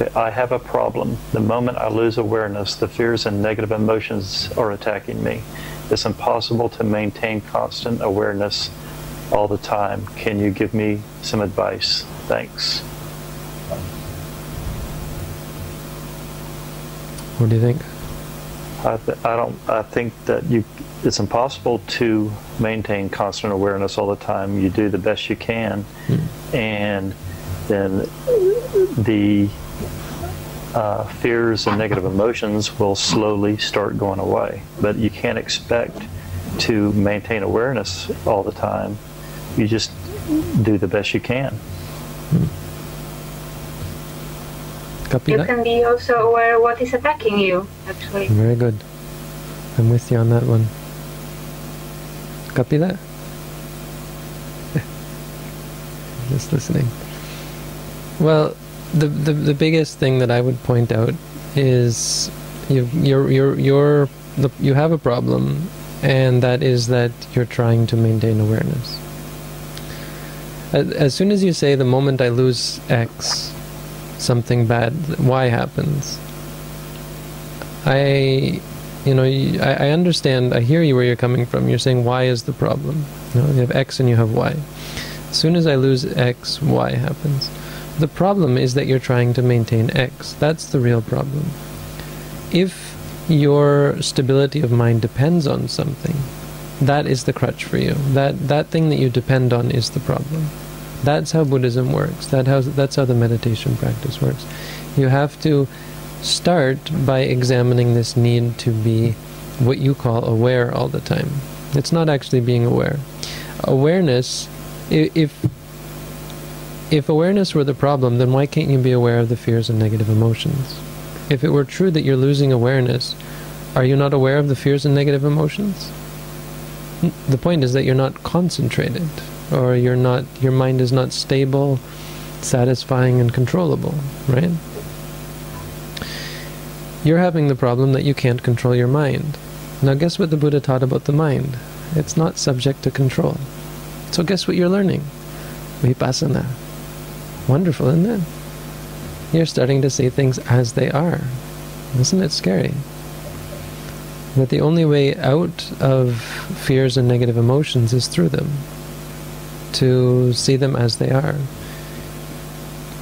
I have a problem. The moment I lose awareness, the fears and negative emotions are attacking me. It's impossible to maintain constant awareness all the time. Can you give me some advice? Thanks. What do you think? I, th- I don't. I think that you. It's impossible to maintain constant awareness all the time. You do the best you can, mm. and then the uh, fears and negative emotions will slowly start going away. But you can't expect to maintain awareness all the time. You just do the best you can. Copy you that? can be also aware what is attacking you, actually. Very good. I'm with you on that one. Copy that? Just listening. Well, the, the the biggest thing that I would point out is you you're you're you're the, you have a problem, and that is that you're trying to maintain awareness. As, as soon as you say the moment I lose X, something bad, Y happens. I, you know, I, I understand. I hear you where you're coming from. You're saying Y is the problem. You, know, you have X and you have Y. As soon as I lose X, Y happens. The problem is that you're trying to maintain X. That's the real problem. If your stability of mind depends on something, that is the crutch for you. That that thing that you depend on is the problem. That's how Buddhism works. That how, that's how the meditation practice works. You have to start by examining this need to be what you call aware all the time. It's not actually being aware. Awareness, if if awareness were the problem, then why can't you be aware of the fears and negative emotions? If it were true that you're losing awareness, are you not aware of the fears and negative emotions? The point is that you're not concentrated, or you're not, your mind is not stable, satisfying, and controllable, right? You're having the problem that you can't control your mind. Now, guess what the Buddha taught about the mind? It's not subject to control. So, guess what you're learning? Vipassana. Wonderful, isn't it? You're starting to see things as they are. Isn't it scary? That the only way out of fears and negative emotions is through them. To see them as they are.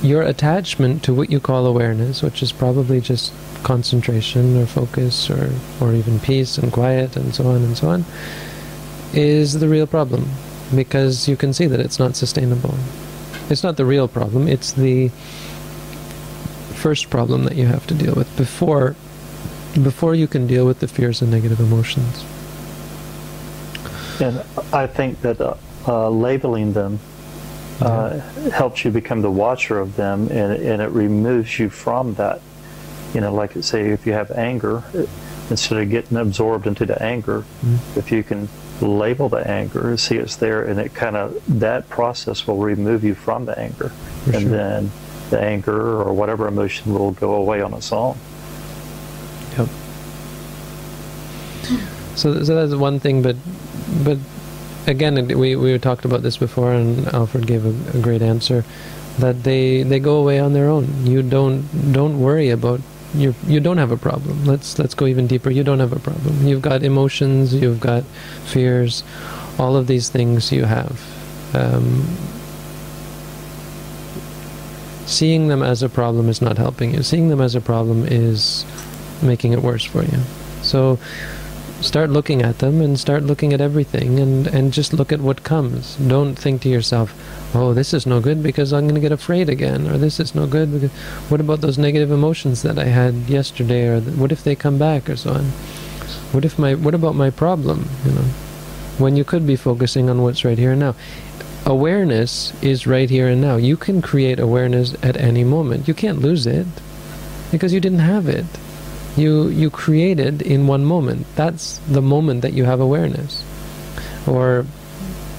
Your attachment to what you call awareness, which is probably just concentration or focus or, or even peace and quiet and so on and so on, is the real problem because you can see that it's not sustainable. It's not the real problem, it's the first problem that you have to deal with before before you can deal with the fears and negative emotions. And I think that uh, uh, labeling them uh, yeah. helps you become the watcher of them, and, and it removes you from that. You know, like say if you have anger, instead of getting absorbed into the anger, mm-hmm. if you can label the anger, see it's there, and it kind of that process will remove you from the anger, For and sure. then the anger or whatever emotion will go away on its own. Yep. So, so that's one thing, but but again, we we talked about this before, and Alfred gave a, a great answer that they they go away on their own. You don't don't worry about you you don't have a problem. Let's let's go even deeper. You don't have a problem. You've got emotions. You've got fears. All of these things you have. Um, seeing them as a problem is not helping you. Seeing them as a problem is making it worse for you. So start looking at them and start looking at everything and, and just look at what comes. Don't think to yourself, oh, this is no good because I'm going to get afraid again, or this is no good because what about those negative emotions that I had yesterday, or what if they come back, or so on. What if my what about my problem? You know, when you could be focusing on what's right here and now. Awareness is right here and now. You can create awareness at any moment. You can't lose it because you didn't have it. You you created in one moment. That's the moment that you have awareness. Or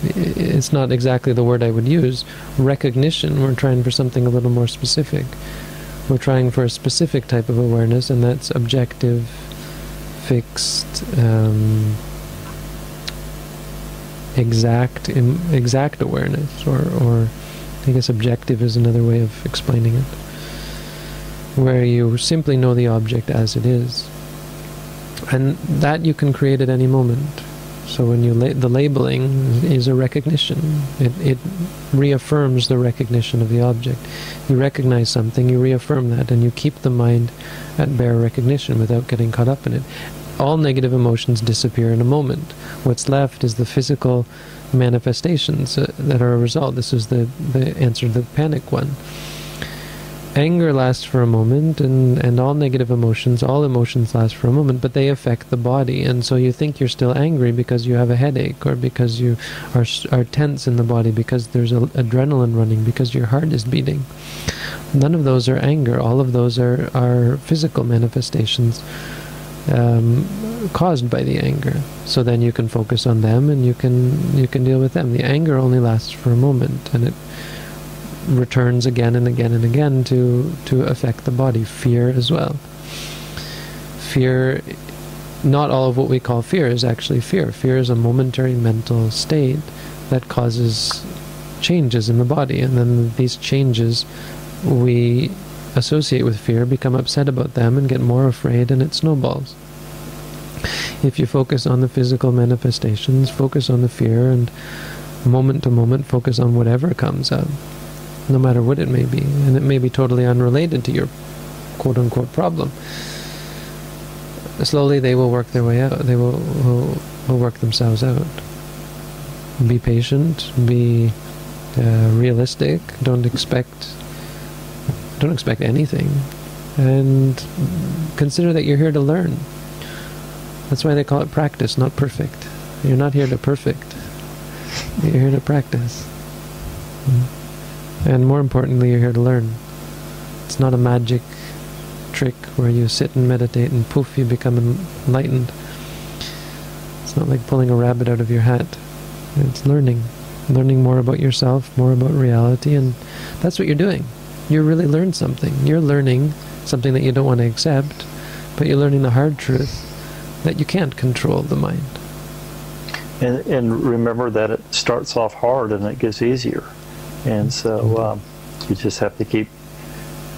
it's not exactly the word I would use, recognition. We're trying for something a little more specific. We're trying for a specific type of awareness, and that's objective, fixed, um, exact, exact awareness, or, or I guess objective is another way of explaining it. Where you simply know the object as it is. And that you can create at any moment. So when you la- the labeling is a recognition. It, it reaffirms the recognition of the object. You recognize something, you reaffirm that, and you keep the mind at bare recognition without getting caught up in it. All negative emotions disappear in a moment. What's left is the physical manifestations uh, that are a result. This is the, the answer to the panic one anger lasts for a moment and, and all negative emotions, all emotions last for a moment, but they affect the body. And so you think you're still angry because you have a headache or because you are, are tense in the body, because there's a, adrenaline running, because your heart is beating. None of those are anger. All of those are, are physical manifestations um, caused by the anger. So then you can focus on them and you can you can deal with them. The anger only lasts for a moment and it returns again and again and again to, to affect the body. Fear as well. Fear, not all of what we call fear is actually fear. Fear is a momentary mental state that causes changes in the body, and then these changes we associate with fear, become upset about them, and get more afraid, and it snowballs. If you focus on the physical manifestations, focus on the fear, and moment to moment focus on whatever comes up no matter what it may be. And it may be totally unrelated to your quote unquote problem. Slowly they will work their way out. They will, will, will work themselves out. Be patient, be uh, realistic, don't expect don't expect anything. And consider that you're here to learn. That's why they call it practice, not perfect. You're not here to perfect. You're here to practice. Mm-hmm. And more importantly, you're here to learn. It's not a magic trick where you sit and meditate and poof, you become enlightened. It's not like pulling a rabbit out of your hat. It's learning. Learning more about yourself, more about reality, and that's what you're doing. You really learned something. You're learning something that you don't want to accept, but you're learning the hard truth that you can't control the mind. And, and remember that it starts off hard and it gets easier. And so um, you just have to keep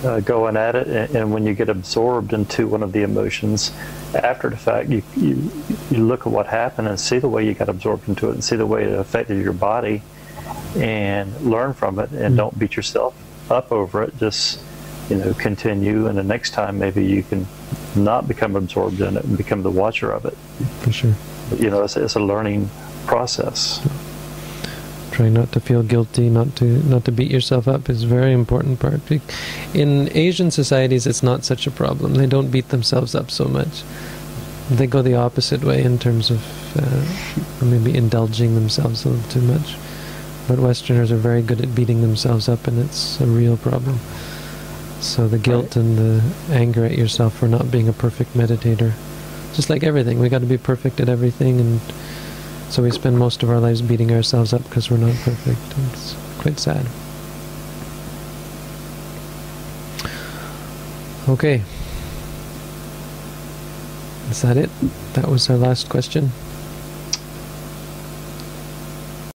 uh, going at it. And, and, when you get absorbed into one of the emotions, after the fact, you, you, you look at what happened and see the way you got absorbed into it and see the way it affected your body and learn from it and mm-hmm. don't beat yourself up over it. Just, you know, continue. And the next time, maybe you can not become absorbed in it and become the watcher of it. For sure. You know, it's, it's a learning process. Trying not to feel guilty, not to not to beat yourself up is a very important part. In Asian societies, it's not such a problem. They don't beat themselves up so much. They go the opposite way in terms of uh, maybe indulging themselves a little too much. But Westerners are very good at beating themselves up, and it's a real problem. So the guilt and the anger at yourself for not being a perfect meditator, just like everything, we got to be perfect at everything and so we spend most of our lives beating ourselves up because we're not perfect. It's quite sad. Okay. Is that it? That was our last question.